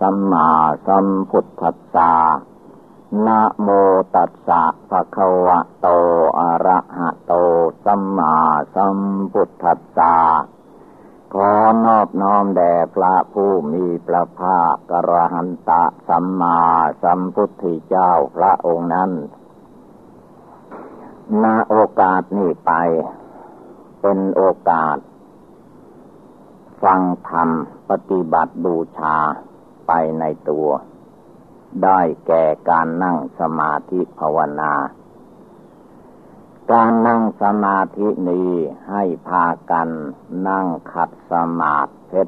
สัมมาสัมพุทธัสสะนะโมตัสสะภะคะวะโต อะระหะโต สัมมาสัมพุทธัสสะขอนอบน้อมแด่พระผู้มีพระภาคกระหันตะสัมมาสัมพุทธเจ้าพระองค์นั้นณโอกาสนี้ไป เป็นโอกาส ฟังธรรมปฏิบัติบูชา ไปในตัว ได้แก่การนั่งสมาธิภาวนา การนั่งสมาธินี้ให้พากันนั่งขัดสมาธิ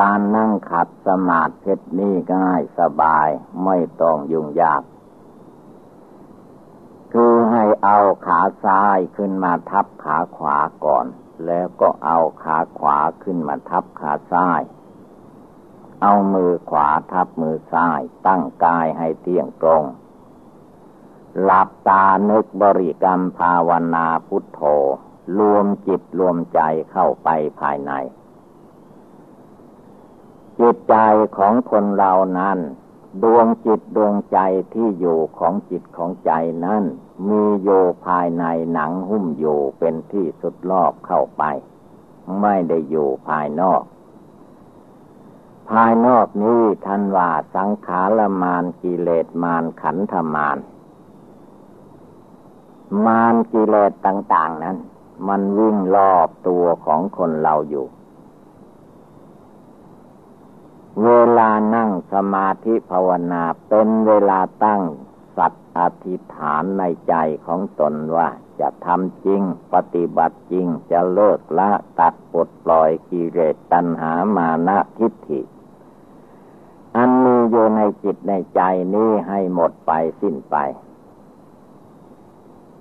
การนั่งขัดสมาธินี้ง่ายสบายไม่ต้องยุ่งยากคือให้เอาขาซ้ายขึ้นมาทับขาขวาก่อน แล้วก็เอาขาขวาขึ้นมาทับขาซ้าย เอามือขวาทับมือซ้าย ตั้งกายให้เที่ยงตรง หลับตานึกบริกรรมภาวนาพุทโธ รวมจิตรวมใจเข้าไปภายใน จิตใจของคนเรานั้น ดวงจิตดวงใจที่อยู่ของจิตของใจนั้น มีโยภายในหนังหุ้มอยู่เป็นที่สุดรอบเข้าไป ไม่ได้อยู่ภายนอก ภายนอกนี้ท่านว่าสังขารมานกิเลสมานขันธมาน มานกิเลสต่าง ๆ นั้น มันวิ่งรอบตัวของคนเราอยู่ เวลานั่งสมาธิภาวนาเป็นเวลาตั้งสัตว์อธิษฐานในใจของตนว่าจะทำจริง ปฏิบัติจริงจะเลิกละตัดปลดปล่อยกิเลสตัณหามานะทิฏฐิ อันมีอยู่ในจิตในใจนี้ให้หมดไปสิ้นไป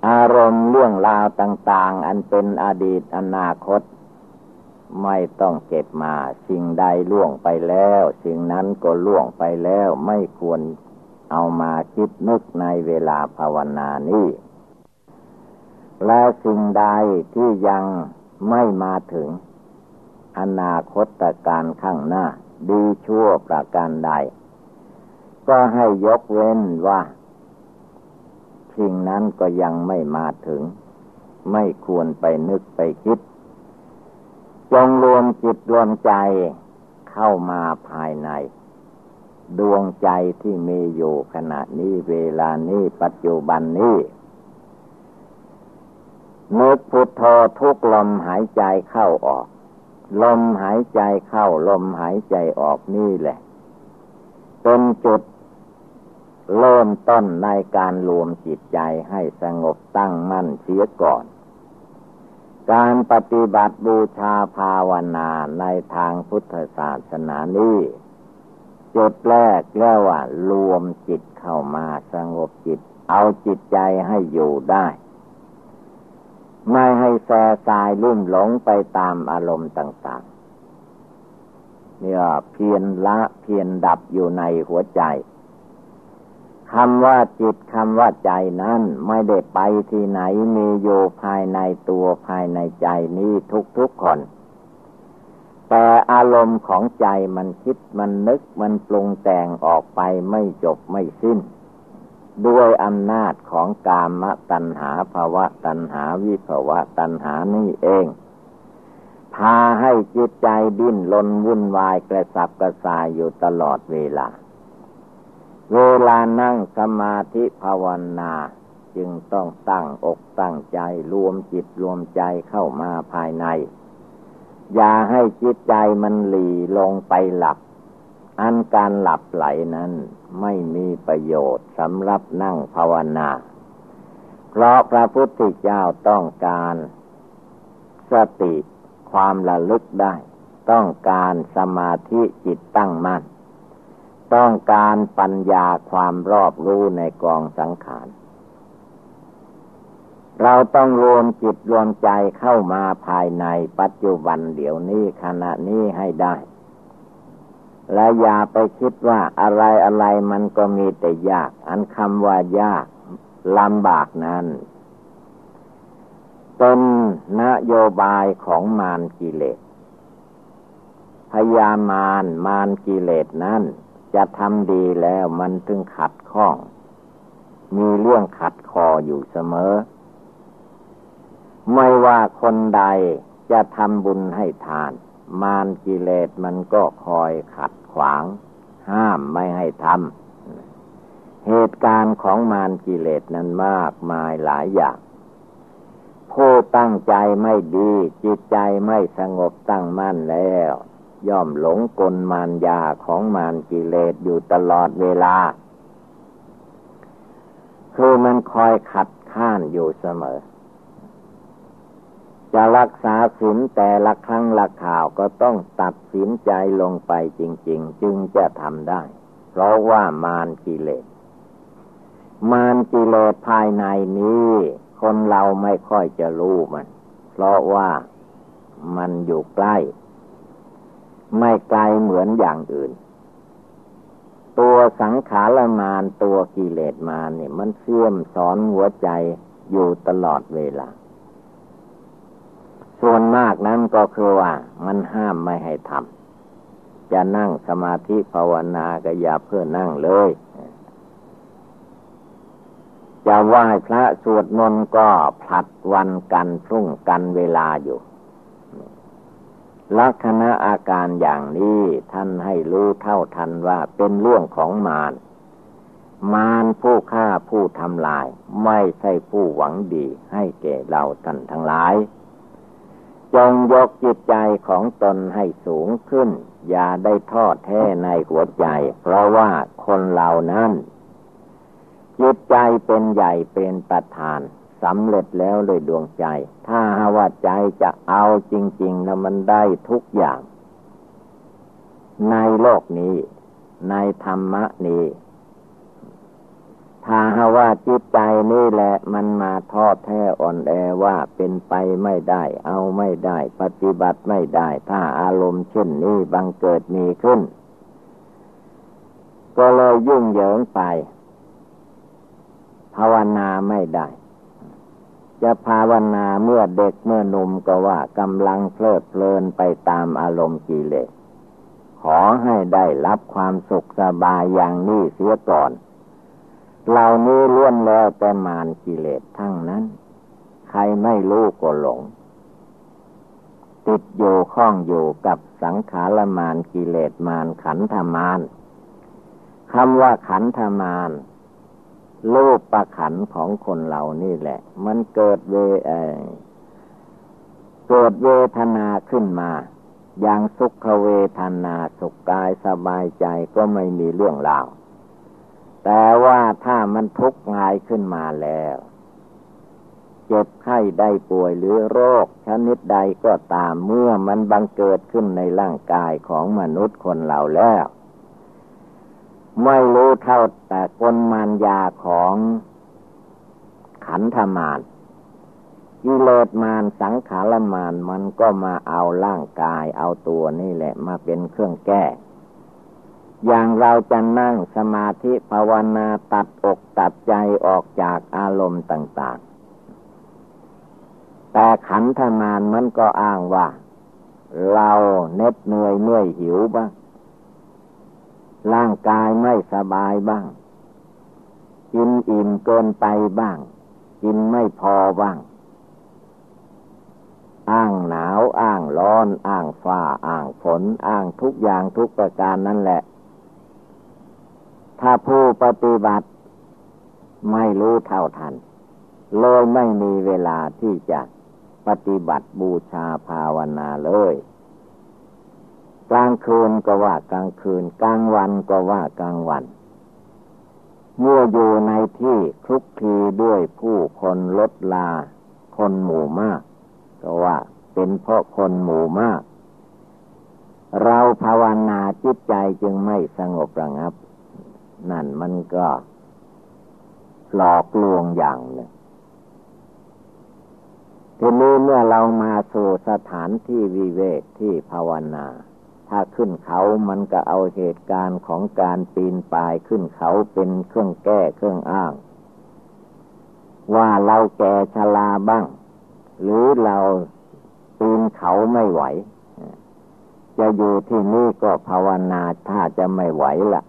อารมณ์เรื่องราวต่าง ๆ อันเป็นอดีตอนาคต ไม่ต้องเก็บมา สิ่งใดล่วงไปแล้ว สิ่งนั้นก็ล่วงไปแล้วไม่ควรเอามาคิดนึกในเวลาภาวนานี้และสิ่งใดที่ยังไม่มาถึง อนาคตการข้างหน้า ดีชั่วประการใด ก็ให้ยกเว้นว่าสิ่งนั้นก็ยังไม่มาถึง ไม่ควรไปนึกไปคิด จงรวมจิตรวมใจเข้ามาภายใน ดวงใจที่มีอยู่ขณะนี้เวลานี้ปัจจุบันนี้นึกพุทโธทุกลมหายใจเข้าออก ลมหายใจเข้าลมหายใจออกนี่แหละ เป็นจุดเริ่มต้นในการรวมจิตใจให้สงบตั้งมั่นเสียก่อน การปฏิบัติบูชาภาวนาในทางพุทธศาสนานี้จุดแรกเรียกว่ารวมจิตเข้ามาสงบจิต เอาจิตใจให้อยู่ได้ ไม่ให้แสสายลุ่มหลงไปตามอารมณ์ต่าง ๆ เนี่ยเพียนละเพียนดับอยู่ในหัวใจคำว่าจิตคำว่าใจนั้นไม่ได้ไปที่ไหนมีอยู่ภายในตัวภายในใจนี้ทุกๆคน แต่อารมณ์ของใจมันคิดมันนึกมันปรุงแต่งออกไปไม่จบไม่สิ้น ด้วยอำนาจของกามตัณหาภาวะตัณหาวิภาวะตัณหานี่เอง พาให้จิตใจดิ้นรนวุ่นวายกระสับกระส่ายอยู่ตลอดเวลา เวลานั่งสมาธิภาวนาจึงต้องตั้งอกตั้งใจรวมจิตรวมใจเข้ามาภายใน อย่าให้จิตใจมันหลีลงไปหลับ อันการหลับไหลนั้น ไม่มีประโยชน์สำหรับนั่งภาวนา เพราะพระพุทธเจ้าต้องการสติความระลึกได้ ต้องการสมาธิจิตตั้งมั่น ต้องการปัญญาความรอบรู้ในกองสังขาร เราต้องรวมจิตรวมใจเข้ามาภายในปัจจุบันเดี๋ยวนี้ขณะนี้ให้ได้ และอย่าไปคิดว่าอะไรอะไรมันก็มีแต่ยาก อันคำว่ายากลำบากนั้นเป็นนโยบายของมารกิเลสพพยามารมารกิเลสนั้น จะทำดีแล้วมันถึงขัดข้อง มีเรื่องขัดคออยู่เสมอ ไม่ว่าคนใดจะทำบุญให้ทาน มารกิเลสมันก็คอยขัดขวาง ห้ามไม่ให้ทำเหตุการณ์ของมารกิเลสนั้นมากมายหลายอย่างผู้ตั้งใจไม่ดี จิตใจไม่สงบตั้งมั่นแล้ว ย่อมหลงกลมารยาของมารกิเลสอยู่ตลอดเวลา คือมันคอยขัดข้านอยู่เสมอ จะรักษาศีลแต่ละครั้งละข่าวก็ต้องตัดสินใจลงไปจริง ๆ จึงจะทำได้ เพราะว่ามารกิเลส มารกิเลสภายในนี้ คนเราไม่ค่อยจะรู้มัน เพราะว่ามันอยู่ใกล้ ไม่ไกลเหมือนอย่างอื่น ตัวสังขารมานตัวกิเลสมาเนี่ย มันเชื่อมสอนหัวใจอยู่ตลอดเวลา ส่วนมากนั้นก็คือว่า มันห้ามไม่ให้ทำจะนั่งสมาธิภาวนาก็อย่าเพื่อนั่งเลยจะไหว้พระสวดมนต์ก็ผลัดวันกันพรุ่งกันเวลาอยู่ ลักษณะอาการอย่างนี้ท่านให้รู้เท่าทันว่าเป็นเรื่องของมารมารผู้ฆ่าผู้ทำลาย ไม่ใช่ผู้หวังดีให้แก่เราท่านทั้งหลาย จงยกจิตใจของตนให้สูงขึ้น อย่าได้ทอดแท้ในหัวใจ เพราะว่าคนเหล่านั้นจิตใจเป็นใหญ่เป็นประธานสำเร็จแล้วเลยดวงใจ ถ้าว่าใจจะเอาจริงๆนะมันได้ทุกอย่าง ในโลกนี้ ในธรรมะนี้ ถ้าว่าจิตใจนี่แหละ มันมาทอดแท้อ่อนแอว่าเป็นไปไม่ได้ เอาไม่ได้ ปฏิบัติไม่ได้ ถ้าอารมณ์เช่นนี้บังเกิดมีขึ้น ก็เลยยุ่งเหยิงไป ภาวนาไม่ได้ จะภาวนาเมื่อเด็กเมื่อหนุ่มก็ว่ากำลังเพลิดเพลินไปตามอารมณ์กิเลสขอให้ได้รับความสุขสบายอย่างนี้เสียก่อน เหล่านี้ล้วนแล้วแต่มานกิเลสทั้งนั้น ใครไม่รู้ก็หลง ติดอยู่ข้องอยู่กับสังขารมานกิเลสมานขันธมานคำว่าขันธมานรูปประขันของคนเหล่านี่แหละ มันเกิดเวเกิดเวทนาขึ้นมา อย่างสุขเวทนาสุขกายสบายใจก็ไม่มีเรื่องราว แต่ว่าถ้ามันทุกข์งายขึ้นมาแล้ว เจ็บไข้ได้ป่วยหรือโรค ชนิดใดก็ตามเมื่อมันบังเกิดขึ้นในร่างกายของมนุษย์คนเราแล้ว ไม่รู้เท่าแต่กลมารยาของขันธมารกิเลสมารสังขารมารมันก็มาเอาร่างกายเอาตัวนี่แหละ มาเป็นเครื่องแก้ อย่างเราจะนั่งสมาธิภาวนาตัดอกตัดใจออกจากอารมณ์ต่าง ๆ แต่ขันธมารมันก็อ้างว่า เราเน็ดเหนื่อยเมื่อยหิวบ้าง ร่างกายไม่สบายบ้าง กินอิ่มเกินไปบ้าง กินไม่พอบ้าง อ้างหนาว อ้างร้อน อ้างฟ้า อ้างฝน อ้างทุกอย่างทุกประการนั่นแหละ ถ้าผู้ปฏิบัติ ไม่รู้เท่าทัน เลยไม่มีเวลาที่จะปฏิบัติบูชาภาวนาเลย กลางคืนก็ว่ากลางคืน กลางวันก็ว่ากลางวัน เมื่ออยู่ในที่คลุกคลีด้วยผู้คนลดลา คนหมู่มาก ก็ว่าเป็นเพราะคนหมู่มาก เราภาวนาจิตใจจึงไม่สงบระงับ นั่นมันก็หลอกลวงอย่างหนึ่งทีนี้เมื่อเรามาสู่สถานที่วิเวกที่ภาวนา ถ้าขึ้นเขามันก็เอาเหตุการณ์ของการปีนป่ายขึ้นเขาเป็นเครื่องแก้เครื่องอ้าง ว่าเราแก่ชราบ้าง หรือเราปีนเขาไม่ไหว จะอยู่ที่นี่ก็ภาวนาถ้าจะไม่ไหวละ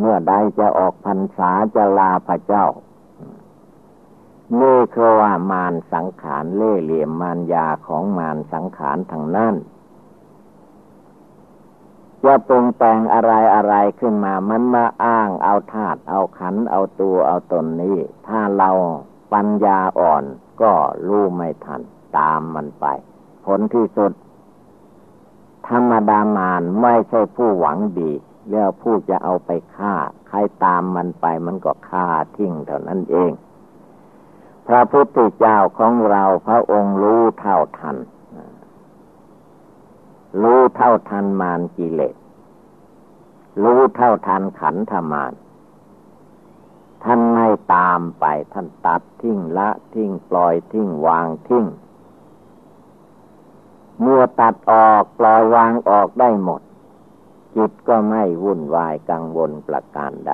เมื่อใดจะออกพรรษาจะลาพระเจ้านี่คือว่ามารสังขารเล่เหลี่ยมมารยาของมารสังขารทางนั้นจะปรุงแต่งอะไรอะไรขึ้นมา มันมาอ้างเอาธาตุเอาขัน เอาตัวเอาตนนี้ ถ้าเราปัญญาอ่อนก็รู้ไม่ทัน ตามมันไป ผลที่สุด ธรรมดามานไม่ใช่ผู้หวังดี แล้วผู้จะเอาไปฆ่า ใครตามมันไปมันก็ฆ่าทิ้งเท่านั้นเอง พระพุทธเจ้าของเราพระองค์รู้เท่าทัน รู้เท่าทันมารกิเลส รู้เท่าทันขันธมารท่านไม่ตามไป ท่านตัดทิ้งละทิ้งปล่อยทิ้งวางทิ้งเมื่อตัดออกปล่อยวางออกได้หมด จิตก็ไม่วุ่นวายกังวลประการใด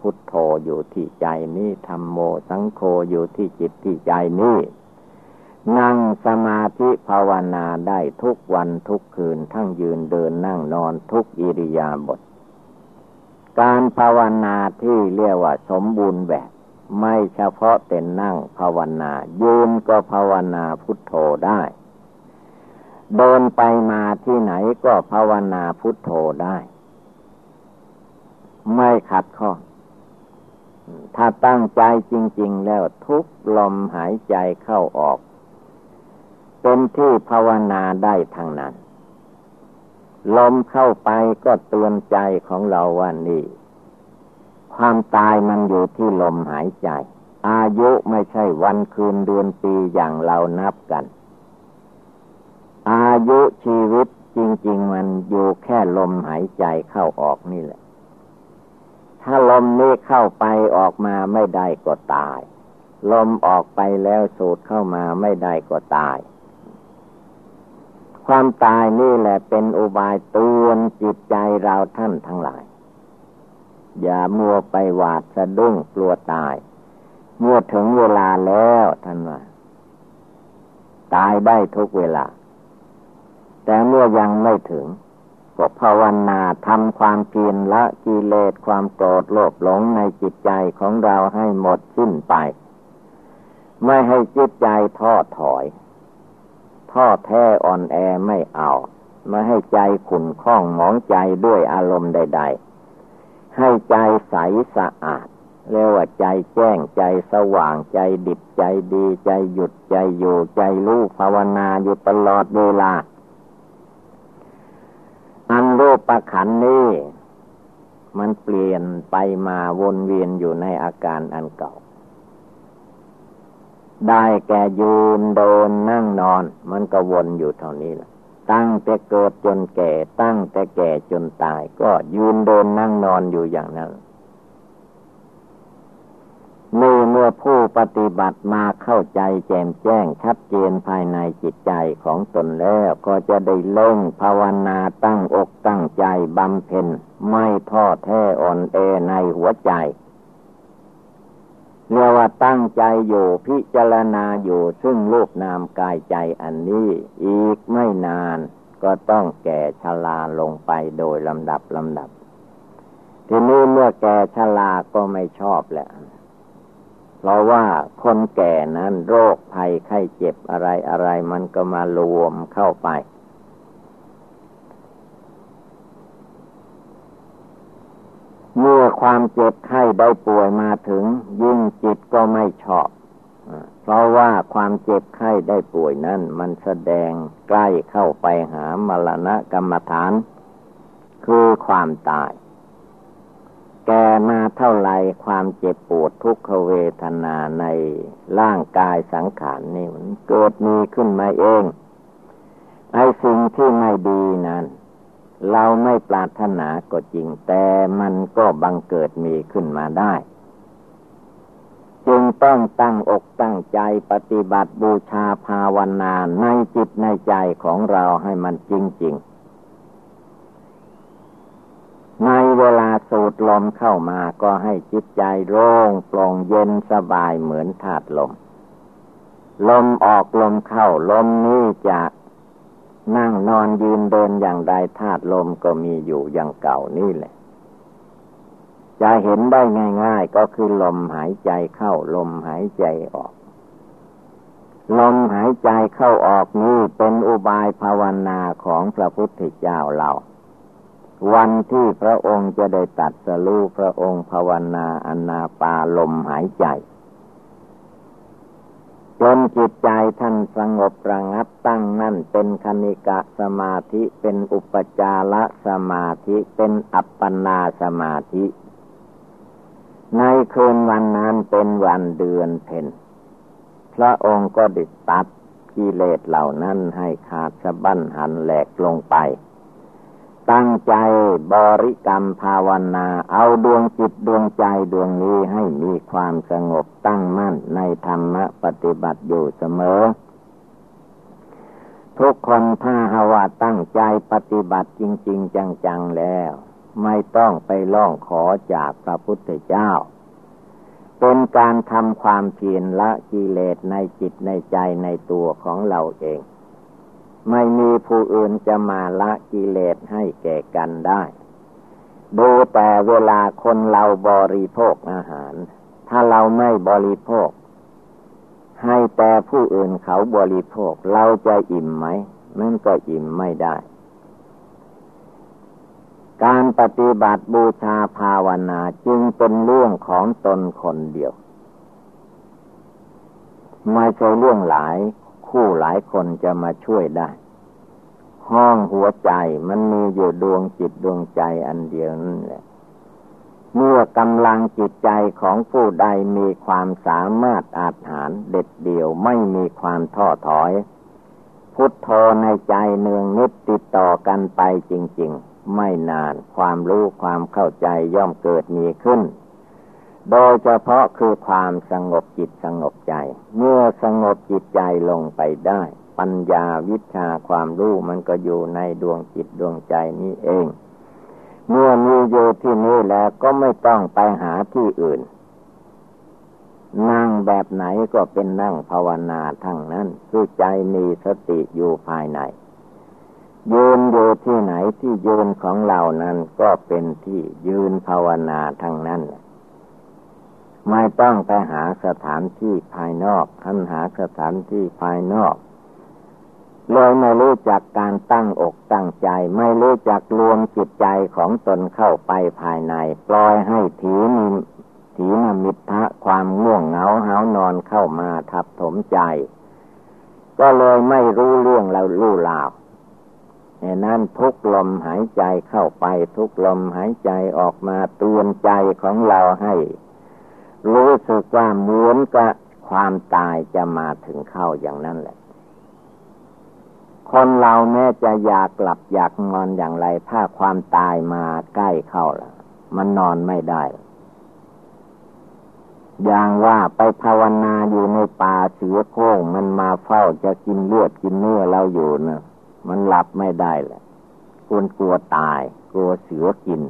พุทโธอยู่ที่ใจนี้ธรรมโมสังโฆอยู่ที่จิตที่ใจนี้นั่งสมาธิภาวนาได้ทุกวันทุกคืนทั้งยืนเดินนั่งนอนทุกอิริยาบถการภาวนาที่เรียกว่าสมบูรณ์แบบ ไม่เฉพาะแต่นั่งภาวนา ยืนก็ภาวนาพุทโธได้ เดินไปมาที่ไหนก็ภาวนาพุทโธได้ ไม่ขัดข้องถ้าตั้งใจจริง ๆ แล้วทุกลมหายใจเข้าออก เป็นที่ภาวนาได้ทางนั้น ลมเข้าไปก็เตือนใจของเราว่านี่ ความตายมันอยู่ที่ลมหายใจ อายุไม่ใช่วันคืนเดือนปีอย่างเรานับกัน อายุชีวิตจริง ๆ มันอยู่แค่ลมหายใจเข้าออกนี่แหละ ถ้าลมนี้เข้าไปออกมาไม่ได้ก็ตาย ลมออกไปแล้วสูดเข้ามาไม่ได้ก็ตาย ความตายนี่แหละเป็นอุบายตวนจิตใจเราท่านทั้งหลาย อย่ามัวไปหวาดสะดุ้งกลัวตาย เมื่อถึงเวลาแล้วท่านว่า ตายได้ทุกเวลา แต่เมื่อยังไม่ถึงก็ภาวนาทำความเพียรละกิเลสความโกรธโลภหลงในจิตใจของเราให้หมดสิ้นไป ไม่ให้จิตใจท้อถอย ท้อแท้อ่อนแอไม่เอา ไมาให้ใจขุ่นข้องหมองใจด้วยอารมณ์ใด ๆ ให้ใจใสสะอาดเรียกว่าใจแจ้งใจสว่างใจดิบใจดี ใจหยุดใจอยู่ใจรู้ภาวนาอยู่ตลอดเวลา อันรูปประขันนี้ มันเปลี่ยนไปมาวนเวียนอยู่ในอาการอันเก่า ได้แก่ยืนเดินนั่งนอน มันก็วนอยู่เท่านี้แหละตั้งแต่เกิดจนแก่ ตั้งแต่แก่จนตาย ก็ยืนเดินนั่งนอนอยู่อย่างนั้น นี่เมื่อผู้ปฏิบัติมาเข้าใจแจ่มแจ้งชัดเจนภายในจิตใจของตนแล้วก็จะได้เล่งภาวนาตั้งอกตั้งใจบำเพ็ญไม่ท้อแท้อ่อนแอในหัวใจเรียกว่าตั้งใจอยู่พิจารณาอยู่ซึ่งรูปนามกายใจอันนี้อีกไม่นานก็ต้องแก่ชราลงไปโดยลำดับลำดับ ทีนี้เมื่อแก่ชราก็ไม่ชอบแหละ เพราะว่าคนแก่นั้นโรคภัยไข้เจ็บอะไรอะไรมันก็มารวมเข้าไป เมื่อความเจ็บไข้ได้ป่วยมาถึง ยิ่งจิตก็ไม่ชอบ เพราะว่าความเจ็บไข้ได้ป่วยนั้นมันแสดงใกล้เข้าไปหามรณะกรรมฐาน คือความตาย แกมาเท่าไรความเจ็บปวดทุกขเวทนาในร่างกายสังขารนี่มันเกิดมีขึ้นมาเอง ไอ้สิ่งที่ไม่ดีนั้น เราไม่ปรารถนาก็จริง แต่มันก็บังเกิดมีขึ้นมาได้ จึงต้องตั้งอกตั้งใจปฏิบัติบูชาภาวนาในจิตในใจของเราให้มันจริงๆ ในเวลาสูดลมเข้ามาก็ให้จิตใจโล่งโปร่งเย็นสบายเหมือนธาตุลม ลมออกลมเข้าลมนี้จะนั่งนอนยืนเดินอย่างใดธาตุลมก็มีอยู่อย่างเก่านี่แหละ จะเห็นได้ง่าย ๆ ก็คือลมหายใจเข้าลมหายใจออก ลมหายใจเข้าออกนี้เป็นอุบายภาวนาของพระพุทธเจ้าเรา วันที่พระองค์จะได้ตัดสรู้พระองค์ภาวนาอนาปาลมหายใจจนจิตใจท่านสงบระงับตั้งนั่นเป็นคณิกะสมาธิเป็นอุปจารสมาธิเป็นอัปปนาสมาธิ ในคืนวันนั้นเป็นวันเดือนเพ็ญพระองค์ก็ดิตัดกิเลสเหล่านั้นให้ขาดสะบั้นหันแหลกลงไป ตั้งใจบริกรรมภาวนา เอาดวงจิตดวงใจดวงนี้ให้มีความสงบตั้งมั่นในธรรมะปฏิบัติอยู่เสมอ ทุกคนถ้าหาว่าตั้งใจปฏิบัติจริง ๆ จัง ๆ แล้ว ไม่ต้องไปล่องขอจากพระพุทธเจ้า เป็นการทำความเพียรละกิเลสในจิตในใจในตัวของเราเอง ไม่มีผู้อื่นจะมาละกิเลสให้แก่กันได้ ดูแต่เวลาคนเราบริโภคอาหาร ถ้าเราไม่บริโภค ให้แต่ผู้อื่นเขาบริโภค เราจะอิ่มไหมนั่นก็อิ่มไม่ได้ การปฏิบัติบูชาภาวนาจึงเป็นเรื่องของตนคนเดียว ไม่ใช่เรื่องหลาย คู่หลายคนจะมาช่วยได้ ห้องหัวใจมันมีอยู่ดวงจิตดวงใจอันเดียวนั่นแหละเมื่อกำลังจิตใจของผู้ใดมีความสามารถอาถานเด็ดเดี่ยวไม่มีความท้อถอย พุทโธในใจเนืองนิดติดต่อกันไปจริง ๆ ไม่นานความรู้ความเข้าใจย่อมเกิดมีขึ้น โดยเฉพาะคือความสงบจิตสงบใจ เมื่อสงบจิตใจลงไปได้ ปัญญาวิชาความรู้มันก็อยู่ในดวงจิตดวงใจนี้เอง เมื่อมีอยู่ที่นี้แล้วก็ไม่ต้องไปหาที่อื่น นั่งแบบไหนก็เป็นนั่งภาวนาทั้งนั้นคือใจมีสติอยู่ภายในยืนอยู่ที่ไหนที่ยืนของเรานั้นก็เป็นที่ยืนภาวนาทั้งนั้น ไม่ต้องไปหาสถานที่ภายนอกท่านหาสถานที่ภายนอกเลยไม่รู้จักการตั้งอกตั้งใจ ไม่รู้จักรวมจิตใจของตนเข้าไปภายใน ปล่อยให้ถีนิถีนมิทะความง่วงเหงาหานอนเข้ามาทับถมใจ ก็เลยไม่รู้เรื่องเรารู้ลาวเหตุนั้นทุกลมหายใจเข้าไป ทุกลมหายใจออกมาเตือนใจของเราให้ รู้สึกว่าเหมือนกับความตายจะมาถึงเข้าอย่างนั้นแหละ คนเราแม้จะอยากหลับอยากนอนอย่างไร ถ้าความตายมาใกล้เข้าละมันนอนไม่ได้ อย่างว่าไปภาวนาอยู่ในป่าเสือโค้งมันมาเฝ้าจะกินเลือดกินเนื้อเราอยู่นะมันหลับไม่ได้แหละกลัวกลัวตาย กลัวเสือกิน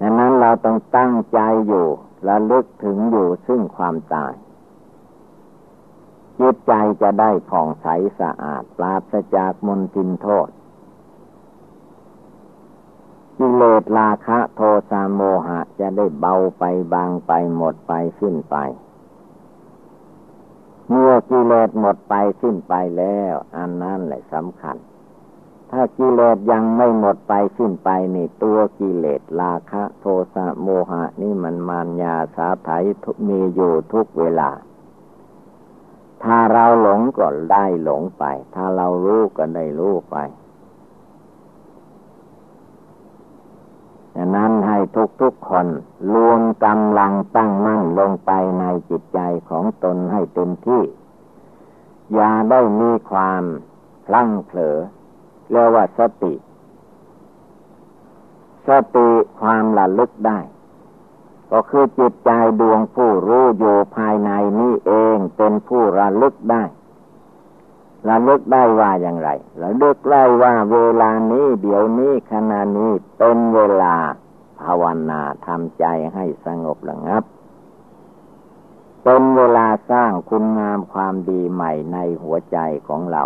ดังนั้นเราต้องตั้งใจอยู่ระลึกถึงอยู่ซึ่งความตายจิตใจจะได้ผ่องใสสะอาดปราศจากมลทินโทษกิเลสราคะโทสะโมหะจะได้เบาไปบางไปหมดไปสิ้นไป เมื่อกิเลสหมดไปสิ้นไปแล้ว อันนั้นแหละสำคัญ ถ้ากิเลสยังไม่หมดไปสิ้นไปนี่ตัวกิเลสราคะ โทสะโมหะนี่มันมารยาสาไถมีอยู่ทุกเวลา ถ้าเราหลงก็ได้หลงไป ถ้าเรารู้ก็ได้รู้ไปดังนั้นให้ทุกทุกคนรวมกำลังตั้งมั่นลงไปในจิตใจของตนให้เต็มที่ อย่าได้มีความพลั้งเผลอ เรียกว่าสติ สติความระลึกได้ ก็คือจิตใจดวงผู้รู้อยู่ภายในนี้เองเป็นผู้ระลึกได้ระลึกได้ว่าอย่างไรระลึกได้ว่าเวลานี้เดี๋ยวนี้ขณะนี้เป็นเวลาภาวนาทำใจให้สงบระงับ เป็นเวลาสร้างคุณงามความดีใหม่ในหัวใจของเรา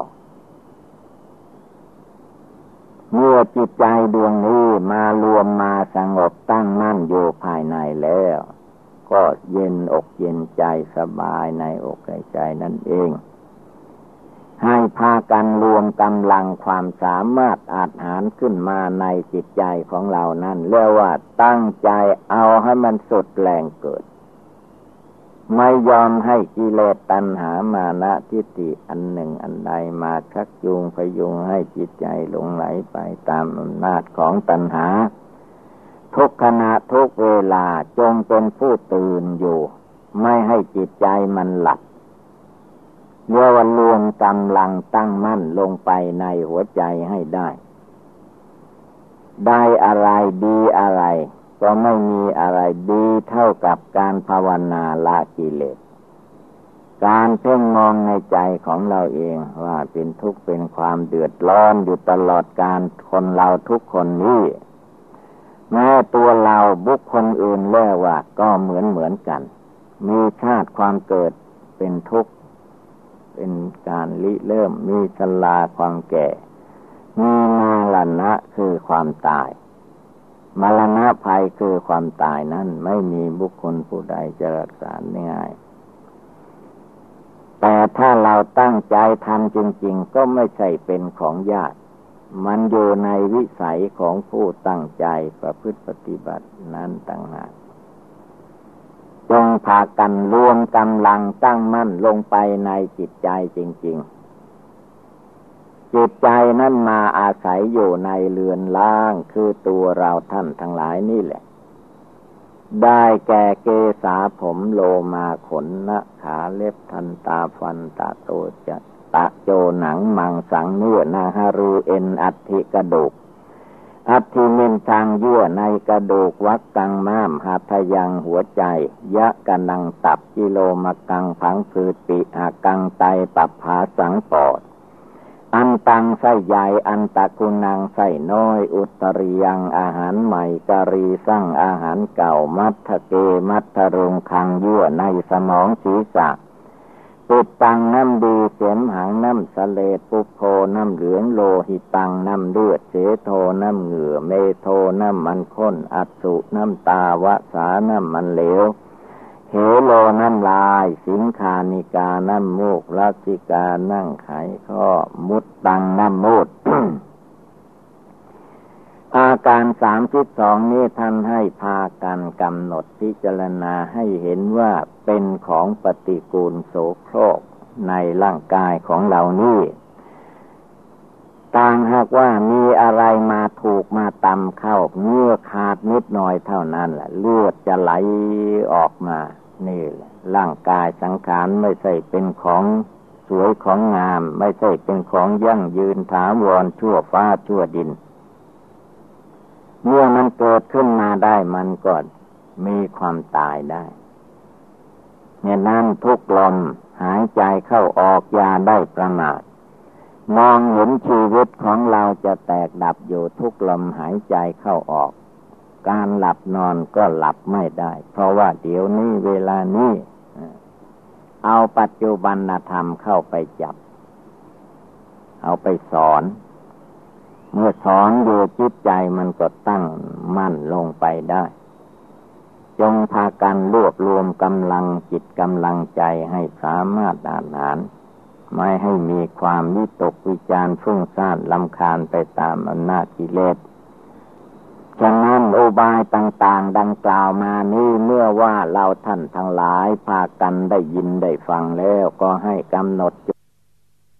เมื่อจิตใจดวงนี้มารวมมาสงบตั้งมั่นอยู่ภายในแล้ว ก็เย็นอกเย็นใจสบายในอกในใจนั่นเองให้พากันรวมกำลังความสามารถอาหารขึ้นมาในจิตใจของเรานั่นเรียกว่าตั้งใจเอาให้มันสุดแรงเกิด ไม่ยอมให้กิเลสตัณหามานะทิฏฐิอันหนึ่งอันใดมาชักจูงพยุงให้จิตใจหลงไหลไปตามอำนาจของตัณหา ทุกขณะทุกเวลาจงเป็นผู้ตื่นอยู่ ไม่ให้จิตใจมันหลับเมื่อวันรวมกำลังตั้งมั่นลงไปในหัวใจให้ได้ ได้อะไรดีอะไร ก็ไม่มีอะไรดีเท่ากับการภาวนาละกิเลส การเพ่งมองในใจของเราเองว่าเป็นทุกข์เป็นความเดือดร้อนอยู่ตลอดการคนเราทุกคนนี้แม้ตัวเราบุคคลอื่นเล่ว่าก็เหมือนเหมือนกัน มีชาติความเกิดเป็นทุกข์ เป็นการลิเริ่มมีชลาความแก่ มีมาลนะคือความตาย มรณะภัยคือความตายนั้นไม่มีบุคคลผู้ใดจะรักษาง่าย แต่ถ้าเราตั้งใจทำจริง ๆ ก็ไม่ใช่เป็นของยาก มันอยู่ในวิสัยของผู้ตั้งใจประพฤติปฏิบัตินั้นต่างหากจงพากันรวมกำลังตั้งมั่นลงไปในจิตใจจริง ๆ จิตใจนั้นมาอาศัยอยู่ในเรือนล่างคือตัวเราท่านทั้งหลายนี่แหละ ได้แก่เกษาผมโลมาขนนะขาเล็บทันตาฟันตาโตจัตะโจหนังมังสังเนื้อนาฮารูเอ็นอัติกระดูกอัติเมนทางยื่อในกระดูกวักกังม้ามหาทยังหัวใจ ยะกันังตับกิโลมกังพังคือติอากังไตปับผาสังปอด อันตังไส้ใหญ่อันตะกุนังไส้น้อย อุตริยังอาหารใหม่การีสร้างอาหารเก่ามัทเกมัทรงคังยั่วในสมองศีรษะปุดตังน้ำดีเสียมหางน้ำสเลดปุโพน้ำเหลืองโลหิตังน้ำเลือดเสโทน้ำเหงื่อเมโทน้ำมันข้นอัสุน้ำตาวะสาน้ำมันเหลว เหโลน้ำลาย สิงคานิกาน้ำมูกลัสิกานั่งไขข้อมุดตังน้ำมูดอาการสามสิบสองนี้ท่านให้พากันกำหนดพิจารณาให้เห็นว่าเป็นของปฏิกูลโสโครกในร่างกายของเรานี่ต่างหากว่ามีอะไรมาถูกมาตำเข้าเมื่อขาดนิดหน่อยเท่านั้นแหละเลือดจะไหลออกมา นี่แหละร่างกายสังขารไม่ใช่เป็นของสวยของงาม ไม่ใช่เป็นของยั่งยืนถาวรชั่วฟ้าชั่วดิน เมื่อมันเกิดขึ้นมาได้มันก็มีความตายได้เนี่ยนั้นทุกลมหายใจเข้าออกยาได้ประมาทมองเห็นชีวิตของเราจะแตกดับอยู่ทุกลมหายใจเข้าออก การหลับนอนก็หลับไม่ได้ เพราะว่าเดี๋ยวนี้เวลานี้เอาปัจจุบันธรรมเข้าไปจับ เอาไปสอน เมื่อสอนอยู่จิตใจมันก็ตั้งมั่นลงไปได้ จงพากันรวบรวมกำลังจิตกำลังใจให้สามารถอ่านหานไม่ให้มีความวิตกวิจารฟุ้งซ่านลำคาญไปตามอำนาจกิเลส ฉะนั้นอุบายต่าง ๆ ดังกล่าวมานี้เมื่อว่าเราท่านทั้งหลายพากันได้ยินได้ฟังแล้วก็ให้กำหนด